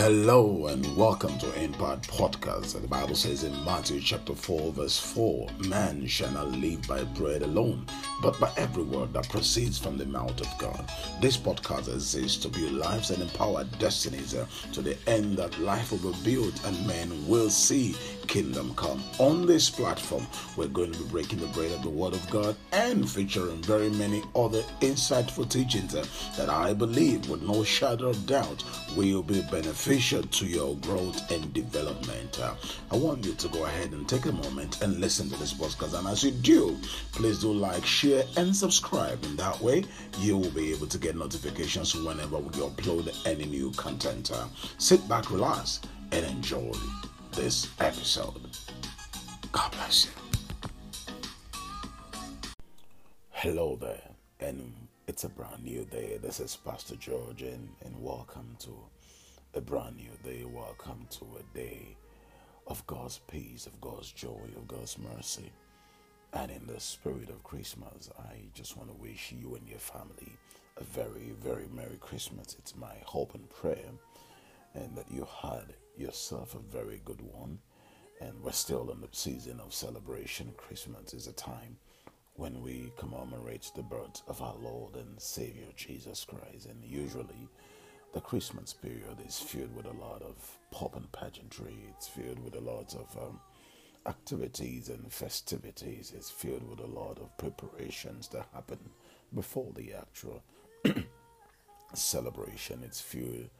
Hello and welcome to Impact Podcast. The Bible says in Matthew chapter 4, verse 4 Man shall not live by bread alone, but by every word that proceeds from the mouth of God. This podcast exists to build lives and empower destinies to the end that life will be built and men will see kingdom come. On this platform, we're going to be breaking the bread of the Word of God and featuring very many other insightful teachings uh, that I believe, with no shadow of doubt, will be beneficial to your growth and development. Uh, I want you to go ahead and take a moment and listen to this podcast. And as you do, please do like, share, and subscribe. In that way, you will be able to get notifications whenever we upload any new content. Uh, sit back, relax, and enjoy this episode. God bless you. Hello there, and it's a brand new day. This is Pastor George, and, and welcome to a brand new day. Welcome to a day of God's peace, of God's joy, of God's mercy. And in the spirit of Christmas, I just want to wish you and your family a very, very Merry Christmas. It's my hope and prayer, and that you had yourself a very good one. And we're still in the season of celebration. Christmas is a time when we commemorate the birth of our Lord and Savior Jesus Christ. And usually, the Christmas period is filled with a lot of pop and pageantry. It's filled with a lot of um, activities and festivities. It's filled with a lot of preparations that happen before the actual celebration. It's filled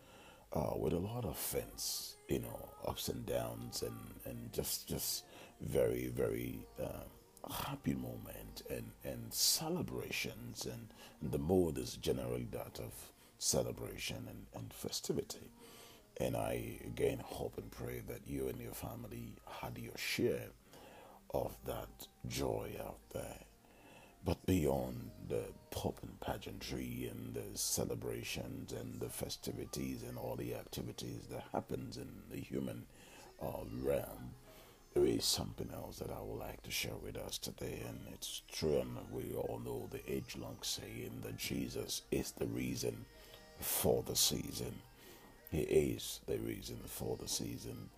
uh, with a lot of fence, you know, ups and downs, and, and just just very very uh, happy moment and and celebrations, and, and the mood is generally that of celebration and, and festivity. And I again hope and pray that you and your family had your share of that joy out there but beyond the pomp and pageantry and the celebrations and the festivities and all the activities that happens in the human uh, realm, there is something else that I would like to share with us today, and it's true, and we all know the age-long saying that Jesus is the reason for the season. He is the reason for the season.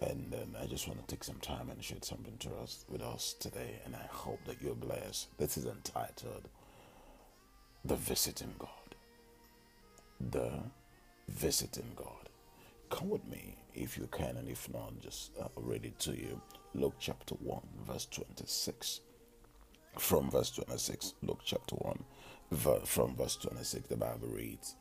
And then I just want to take some time and share something to us with us today, and I hope that you're blessed. This is entitled The Visiting God. The Visiting God. Come with me if you can, and if not, just uh, read it to you. Luke chapter 1, verse 26. From verse 26, Luke chapter 1, from verse 26, the Bible reads,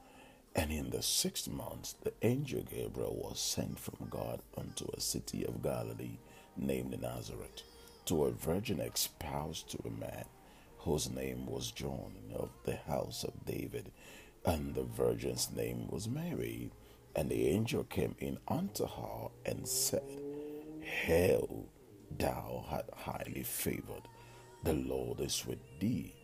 and in the sixth month, the angel Gabriel was sent from God unto a city of Galilee named Nazareth, to a virgin espoused to a man whose name was John of the house of David, and the virgin's name was Mary. And the angel came in unto her and said, Hail, thou art highly favored, the Lord is with thee.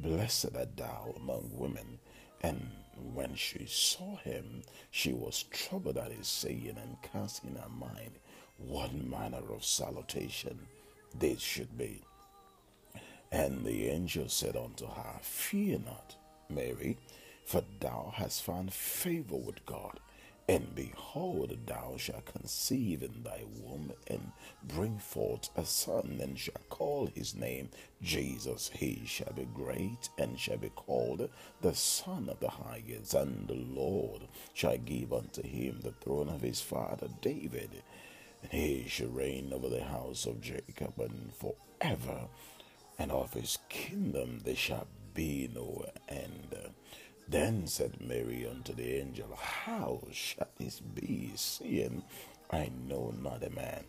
Blessed art thou among women, and when she saw him, she was troubled at his saying and cast in her mind what manner of salutation this should be. And the angel said unto her, Fear not, Mary, for thou hast found favor with God. And behold, thou shalt conceive in thy womb and bring forth a son, and shall call his name Jesus. He shall be great and shall be called the Son of the Highest, and the Lord shall give unto him the throne of his father David. And he shall reign over the house of Jacob and forever, and of his kingdom there shall be no end. Then said Mary unto the angel, How shall this be, seeing I know not a man?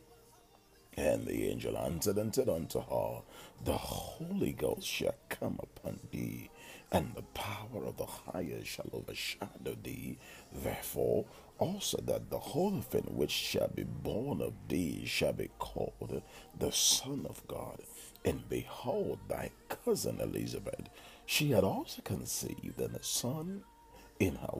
And the angel answered and said unto her, The Holy Ghost shall come upon thee, and the power of the highest shall overshadow thee. Therefore also that the holy thing which shall be born of thee shall be called the Son of God. And behold, thy cousin Elizabeth she had also conceived a son in her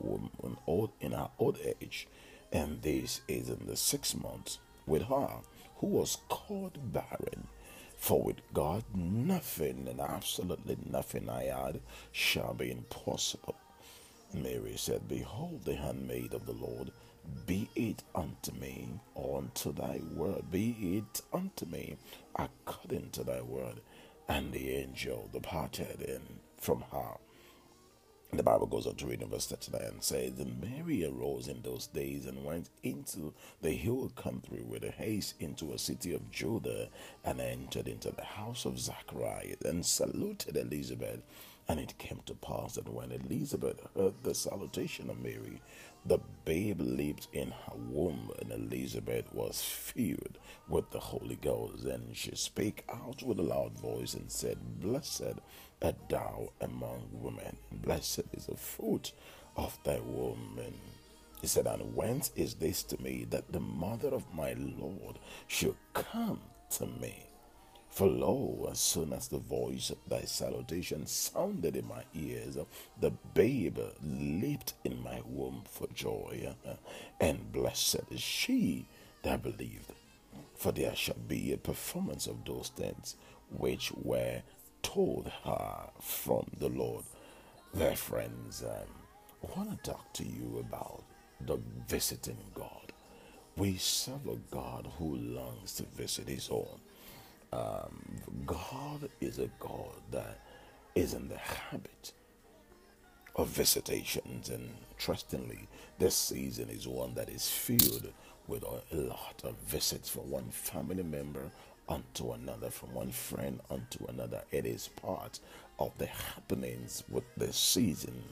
old in her old age, and this is in the sixth month with her, who was called barren. For with God nothing and absolutely nothing I add shall be impossible. Mary said, Behold, the handmaid of the Lord, be it unto me, or unto thy word, be it unto me according to thy word. And the angel departed in from her. The Bible goes on to read in verse 39 and says, And Mary arose in those days and went into the hill country with a haste into a city of Judah and entered into the house of Zachariah and saluted Elizabeth. And it came to pass that when Elizabeth heard the salutation of Mary, the babe leaped in her womb, and Elizabeth was filled with the Holy Ghost. And she spake out with a loud voice and said, Blessed art thou among women, and blessed is the fruit of thy womb. And he said, And whence is this to me that the mother of my Lord should come to me? For lo, as soon as the voice of thy salutation sounded in my ears, the babe leaped in my womb for joy. And blessed is she that believed, for there shall be a performance of those things which were told her from the Lord. Dear friends, um, I want to talk to you about the visiting God. We serve a God who longs to visit his own. Um, God is a God that is in the habit of visitations, and trustingly, this season is one that is filled with a lot of visits from one family member unto another, from one friend unto another. It is part of the happenings with the season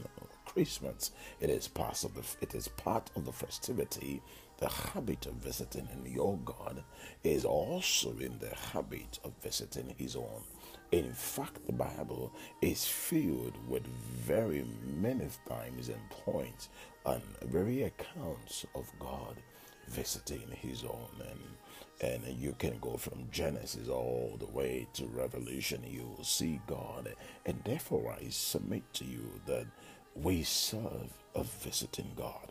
Christmas. It is part of the it is part of the festivity. The habit of visiting in your God is also in the habit of visiting his own. In fact, the Bible is filled with very many times and points and very accounts of God visiting his own and and you can go from Genesis all the way to Revelation. You will see God, and therefore I submit to you that we serve a visiting God.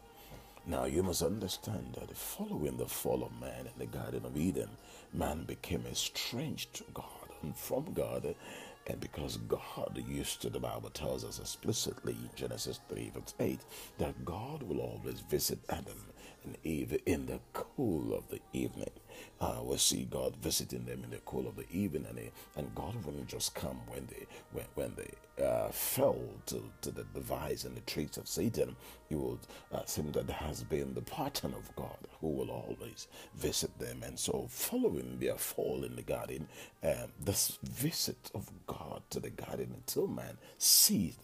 Now, you must understand that following the fall of man in the Garden of Eden, man became estranged to God and from God. And because God used to, the Bible tells us explicitly in Genesis 3, verse 8, that God will always visit Adam and Eve in the cool of the evening uh, will see God visiting them in the cool of the evening, and, and God wouldn't just come when they when, when they uh, fell to, to the device and the tricks of Satan. He would uh, seem that has been the pattern of God who will always visit them, and so following their fall in the garden, um, this visit of God to the garden until man sees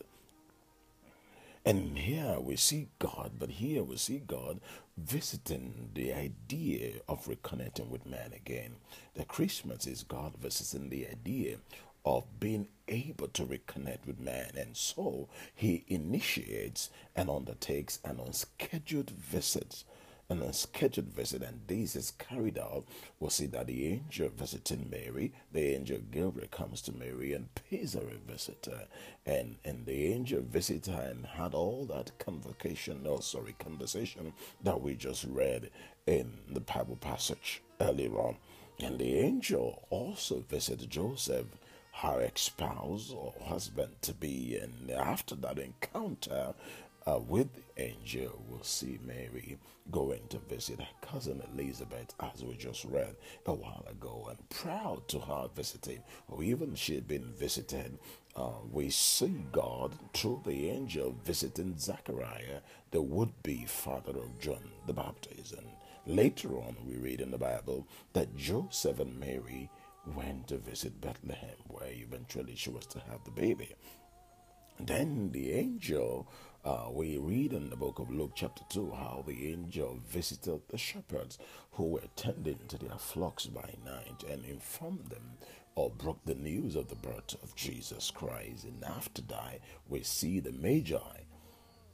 and here we see God, but here we see God visiting the idea of reconnecting with man again. The Christmas is God visiting the idea of being able to reconnect with man. And so he initiates and undertakes an unscheduled visit an unscheduled visit, and this is carried out, we'll see that the angel visiting Mary, the angel Gabriel comes to Mary and pays her a visit, and and the angel visited her and had all that convocation, no sorry, conversation that we just read in the Bible passage earlier on, and the angel also visited Joseph her ex-spouse or husband to be and after that encounter uh, with the angel, we'll see Mary going to visit her cousin Elizabeth, as we just read a while ago, and proud to her visiting, or even she had been visited. Uh, we see God through the angel visiting Zachariah, the would be father of John the Baptist. And later on, we read in the Bible that Joseph and Mary went to visit Bethlehem, where eventually she was to have the baby. Then the angel uh, we read in the book of Luke, chapter 2, how the angel visited the shepherds who were tending to their flocks by night and informed them or broke the news of the birth of Jesus Christ. And after that, we see the Magi,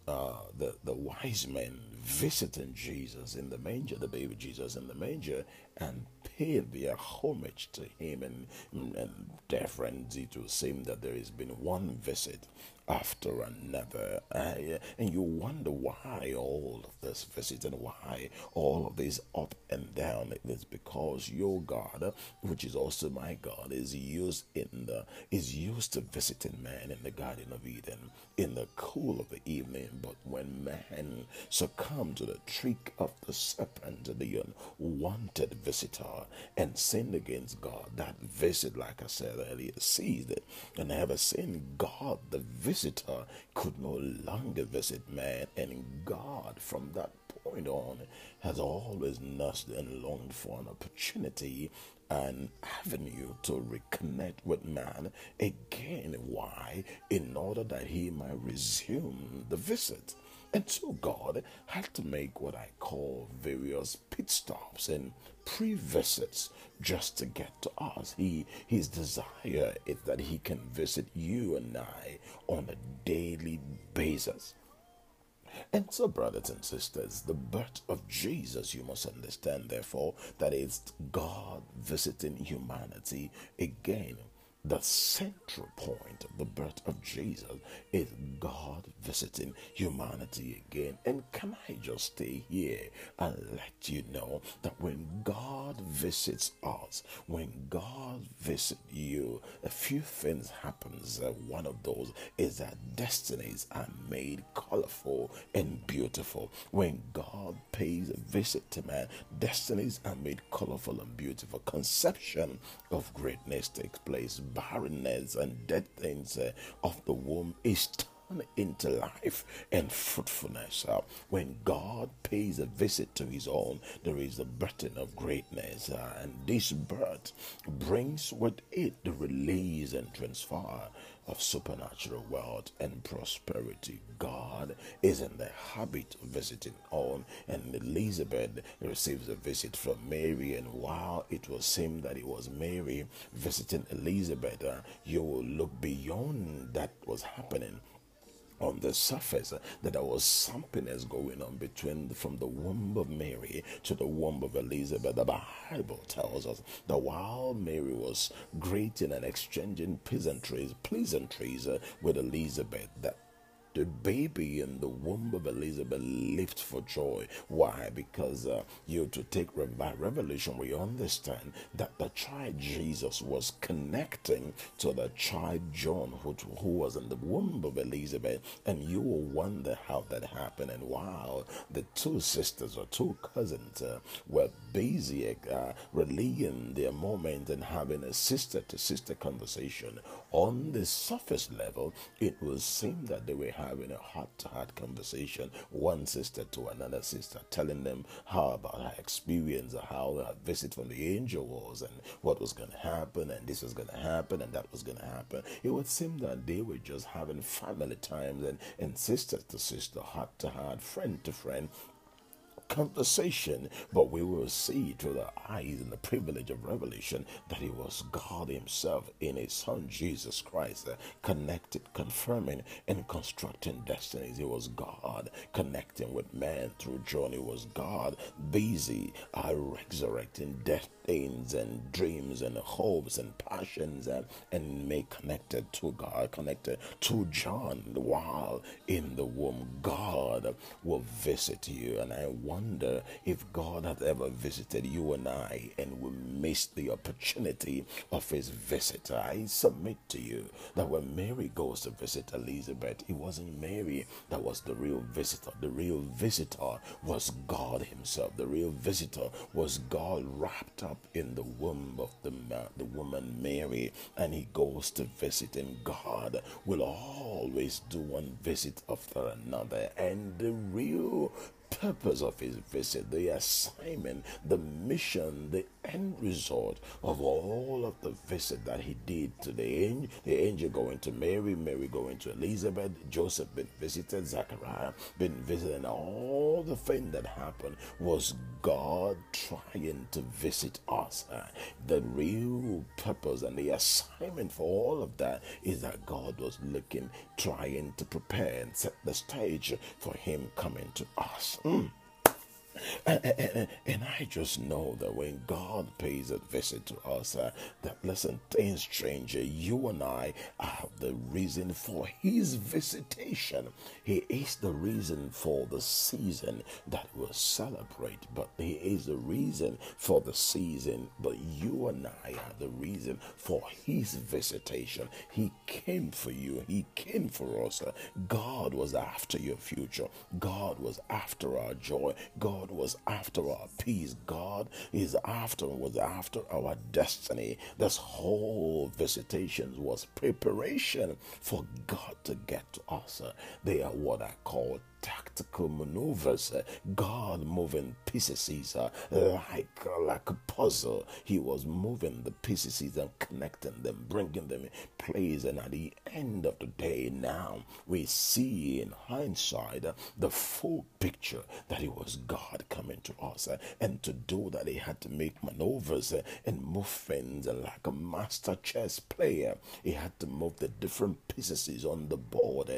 uh, the, the wise men visiting Jesus in the manger, the baby Jesus in the manger, and pay their homage to him. And, and it will seem that there has been one visit after another. Uh, and you wonder why all of this visit and why all of this up and down. It's because your God, which is also my God, is used in the is used to visiting man in the Garden of Eden in the cool of the evening. But when man succumbed to the trick of the serpent, the unwanted visitor, and sinned against God, that visit, like I said earlier, ceased. It. And ever since God, the visitor, could no longer visit man, and God, from that point on, has always nursed and longed for an opportunity an avenue to reconnect with man again. Why? In order that he might resume the visit. And so God had to make what I call various pit stops and pre visits just to get to us. He his desire is that he can visit you and I on a daily basis. And so, brothers and sisters, the birth of Jesus, you must understand, therefore, that it's God visiting humanity again the central point of the birth of Jesus is God visiting humanity again. And can I just stay here and let you know that when God visits us, when God visits you, a few things happens. Uh, one of those is that destinies are made colorful and beautiful. When God pays a visit to man, destinies are made colorful and beautiful. Conception of greatness takes place barrenness and dead things uh, of the womb is turned into life and fruitfulness. Uh, when God pays a visit to his own, there is a birthing of greatness. Uh, and this birth brings with it the release and transfer of supernatural wealth and prosperity. God is in the habit of visiting on, and Elizabeth receives a visit from Mary. And while it was seem that it was Mary visiting Elizabeth, you will look beyond that was happening on the surface that there was something that's going on between from the womb of Mary to the womb of Elizabeth. The Bible tells us that while Mary was greeting and exchanging pleasantries, pleasantries uh, with Elizabeth, that the baby in the womb of Elizabeth leaped for joy. Why? Because uh, you to take by revelation, we understand that the child Jesus was connecting to the child John, who, who was in the womb of Elizabeth, and you will wonder how that happened. And while the two sisters or two cousins uh, were busy uh, relaying their moment and having a sister to sister conversation, on the surface level, it will seem that they were having a heart to heart conversation, one sister to another sister, telling them how about her experience, how her visit from the angel was, and what was going to happen, and this was going to happen, and that was going to happen. It would seem that they were just having family times and, and sister to sister, heart to heart, friend to friend, conversation, but we will see through the eyes and the privilege of revelation that it was God Himself in His Son Jesus Christ, uh, connected, confirming, and constructing destinies. It was God connecting with man through John. It was God busy uh, resurrecting death things and dreams and hopes and passions and, and made connected to God, connected to John while in the womb. God will visit you. And I wonder if God has ever visited you and I and we missed the opportunity of his visit. I submit to you that when Mary goes to visit Elizabeth, it wasn't Mary that was the real visitor. The real visitor was God Himself. The real visitor was God wrapped up up in the womb of the, the woman Mary and he goes to visit and God will always do one visit after another and the real purpose of his visit, the assignment, the mission, the end result of all of the visit that he did to the angel, the angel going to Mary, Mary going to Elizabeth, Joseph been visited, Zachariah been visited, all the thing that happened was God trying to visit us. The real purpose and the assignment for all of that is that God was looking, trying to prepare and set the stage for him coming to us. Mm. And, and, and, I just know that when God pays a visit to us, uh, that listen, things stranger, you and I are the reason for His visitation. He is the reason for the season that we'll celebrate, but He is the reason for the season. But you and I are the reason for His visitation. He came for you. He came for us. God was after your future. God was after our joy. God was after our peace. God is after was after our destiny. This whole visitation was preparation for God to get to us. They are what I call tactical maneuvers. Uh, God moving pieces uh, like, uh, like a puzzle. He was moving the pieces and connecting them, bringing them in place. And at the end of the day, now we see in hindsight the full picture that it was God coming to us. And to do that, he had to make maneuvers and move things like a master chess player. He had to move the different pieces on the board,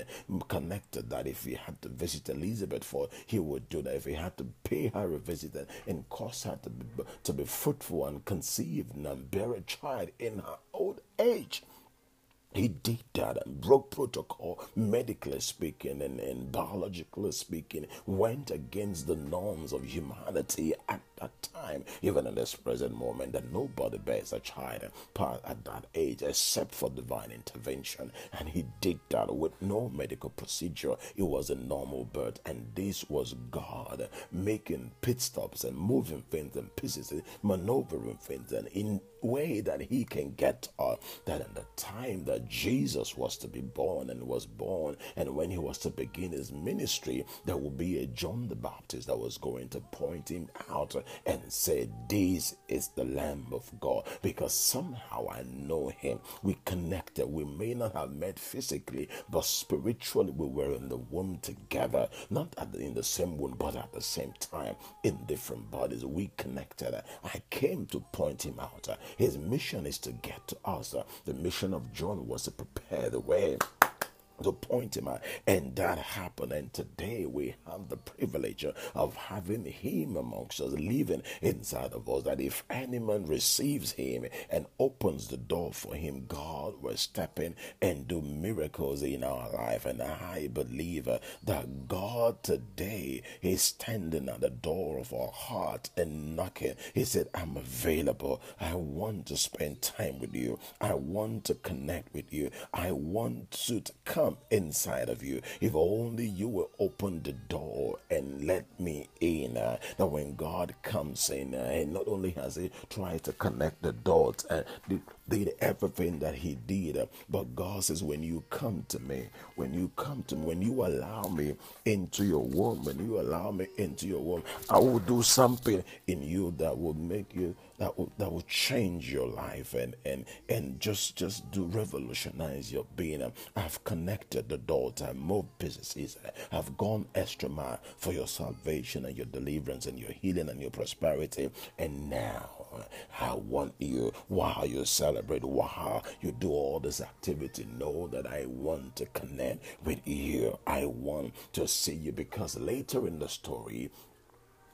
connected that if he had to visit visit Elizabeth for, he would do that. If he had to pay her a visit and, and cause her to be, to be fruitful and conceive and bear a child in her old age, he did that and broke protocol, medically speaking and, and biologically speaking, went against the norms of humanity that time, even in this present moment, that nobody bears a child at that age except for divine intervention. And he did that with no medical procedure. It was a normal birth, and this was God making pit stops and moving things and pieces, maneuvering things, and in way that he can get uh, that in the time that Jesus was to be born and was born, and when he was to begin his ministry, there would be a John the Baptist that was going to point him out and say, This is the Lamb of God, because somehow I know him. We connected. We may not have met physically, but spiritually we were in the womb together, not the, in the same womb, but at the same time in different bodies. We connected. I came to point him out. His mission is to get to us. The mission of John was to prepare the way to point him out. And that happened. And today we have the privilege of having him amongst us, living inside of us. That if any man receives him and opens the door for him, God will step in and do miracles in our life. And I believe that God today is standing at the door of our heart and knocking. He said, I'm available. I want to spend time with you. I want to connect with you. I want to come come inside of you. If only you will open the door and let me in. Uh, that when God comes in, uh, and not only has He tried to connect the dots and did everything that He did, but God says, when you come to me, when you come to me, when you allow me into your womb, when you allow me into your womb, I will do something in you that will make you that will that will change your life and and and just just do revolutionize your being. I've connected the dots. I moved businesses. I've gone extra mile for your salvation and your deliverance and your healing and your prosperity. And now I want you while you celebrate, while you do all this activity, know that I want to connect with you. I want to see you because later in the story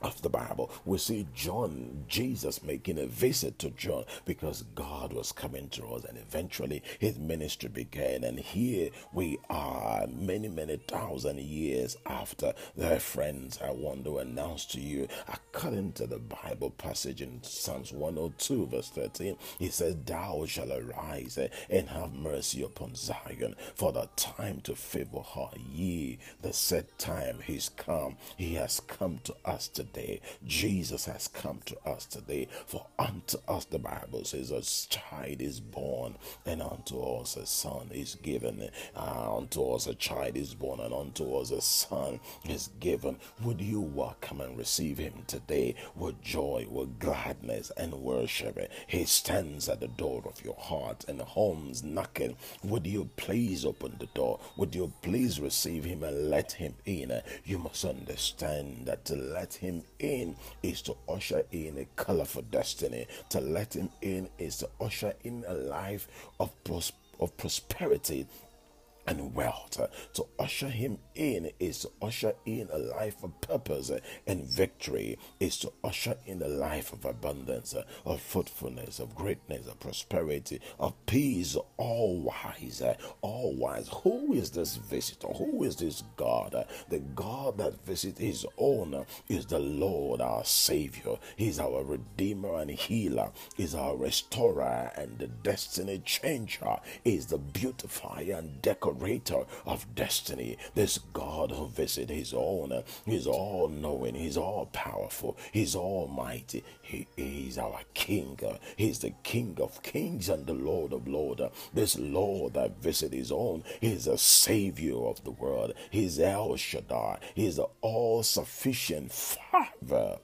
of the Bible, we see John, Jesus making a visit to John because God was coming to us and eventually his ministry began. And here we are, many, many thousand years after. Their friends, I want to announce to you, according to the Bible passage in Psalms 102, verse 13, he says, Thou shalt arise and have mercy upon Zion, for the time to favor her, ye, the set time, he's come. He has come to us today today. Jesus has come to us today. For unto us, the Bible says, a child is born, and unto us a son is given. Uh, unto us a child is born, and unto us a son is given. Would you welcome and receive him today with joy, with gladness, and worship? He stands at the door of your heart and home's knocking. Would you please open the door? Would you please receive him and let him in? You must understand that to let him in is to usher in a colorful destiny. To let him in is to usher in a life of, pros- of prosperity and wealth. Uh, to usher him in is to usher in a life of purpose uh, and victory, is to usher in a life of abundance, uh, of fruitfulness, of greatness, of prosperity, of peace, all wise, all wise. Who is this visitor? Who is this God? The God that visits his own is the Lord our Savior. He's our Redeemer and Healer. is our Restorer and the Destiny Changer. is the Beautifier and Decorator of Destiny. This God who visits his own. He's all knowing. He's all powerful. He's almighty. He is our King. He's the King of Kings and the Lord of Lords. This Lord that visits his own. He's the Savior of the world. He's El Shaddai. He's the all sufficient Father.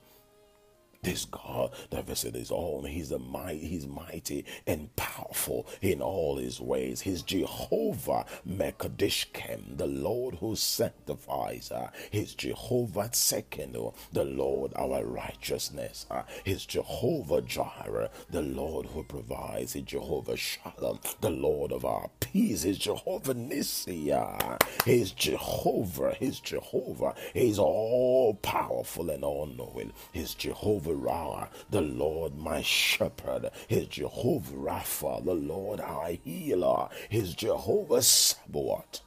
This God that visit his own, he's a mighty, he's mighty and powerful in all his ways. He's Jehovah Mekadishkem, the Lord who sanctifies. Uh, he's Jehovah Tsidkenu, the Lord our righteousness. Uh, he's Jehovah Jireh, the Lord who provides. He's Jehovah Shalom, the Lord of our peace. He's Jehovah Nissia. He's Jehovah. He's Jehovah. He's all powerful and all knowing. He's Jehovah Ra, the Lord my shepherd, his Jehovah Rapha, the Lord our healer, his Jehovah Sabaoth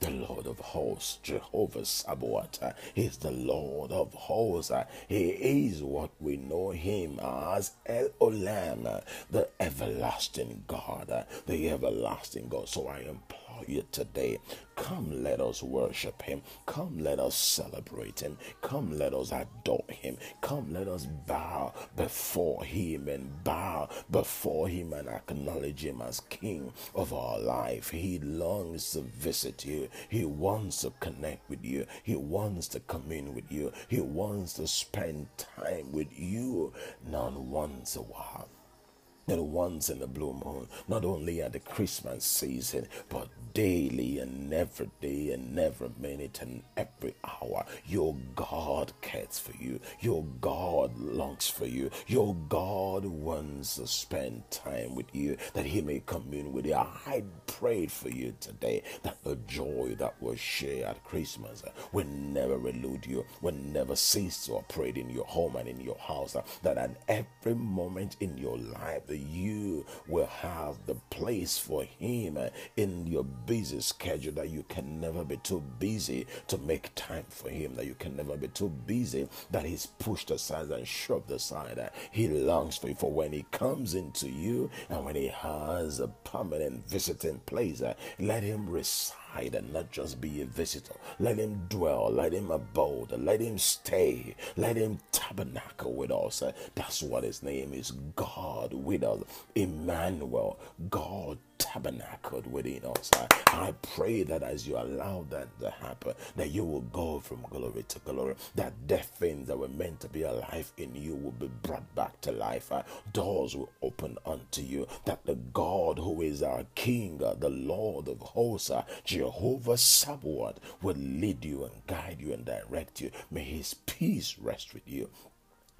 the Lord of hosts, Jehovah Sabaoth. is the Lord of hosts. He is what we know him as El Olam, the everlasting God, the everlasting God. So I implore you today, Come, let us worship him. Come, let us celebrate him. Come, let us adore him. Come, let us bow before him and bow before him and acknowledge him as king of our life. He longs to visit you. He wants to connect with you. He wants to commune with you. He wants to spend time with you, not once a while not once in the blue moon, not only at the Christmas season, but daily and every day and every minute and every hour. Your God cares for you. Your God longs for you. Your God wants to spend time with you that He may commune with you. I prayed for you today that the joy that was shared at Christmas will never elude you, will never cease to operate in your home and in your house. That at every moment in your life, that you will have the place for Him in your busy schedule that you can never be too busy to make time for him that you can never be too busy that he's pushed aside and shoved aside. He longs for you for when he comes into you and when he has a permanent visiting place let him reside and not just be a visitor. Let him dwell, let him abode, let him stay, let him tabernacle with us. That's what his name is God with us. Emmanuel, God tabernacled within us. I, I, pray that as you allow that to happen, that you will go from glory to glory, that dead things that were meant to be alive in you will be brought back to life. Uh, doors will open unto you, that the God who is our King, uh, the Lord of hosts, uh, Jehovah Sabaoth, will lead you and guide you and direct you. May his peace rest with you.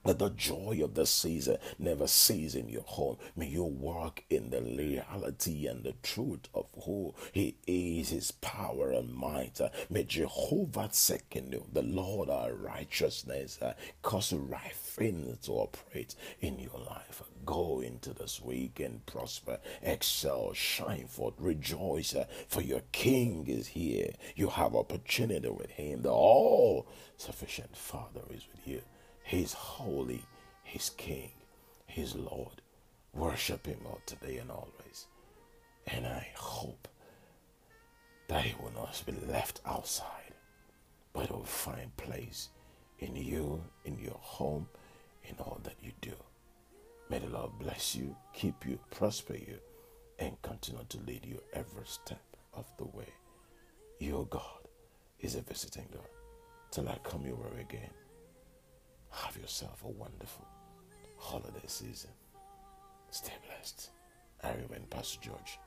Let the joy of the season never cease in your home. May you walk in the reality and the truth of who He is, His power and might. May Jehovah Tsidkenu, the Lord our righteousness, uh, cause right things to operate in your life. Go into this week and prosper, excel, shine forth, rejoice, uh, for your King is here. You have opportunity with Him. The all sufficient Father is with you. He's holy, He's King, He's Lord. Worship Him all today and always. And I hope that He will not be left outside, but will find place in you, in your home, in all that you do. May the Lord bless you, keep you, prosper you, and continue to lead you every step of the way. Your God is a visiting God. Till I come your way again. Have yourself a wonderful holiday season. Stay blessed. I remain Pastor George.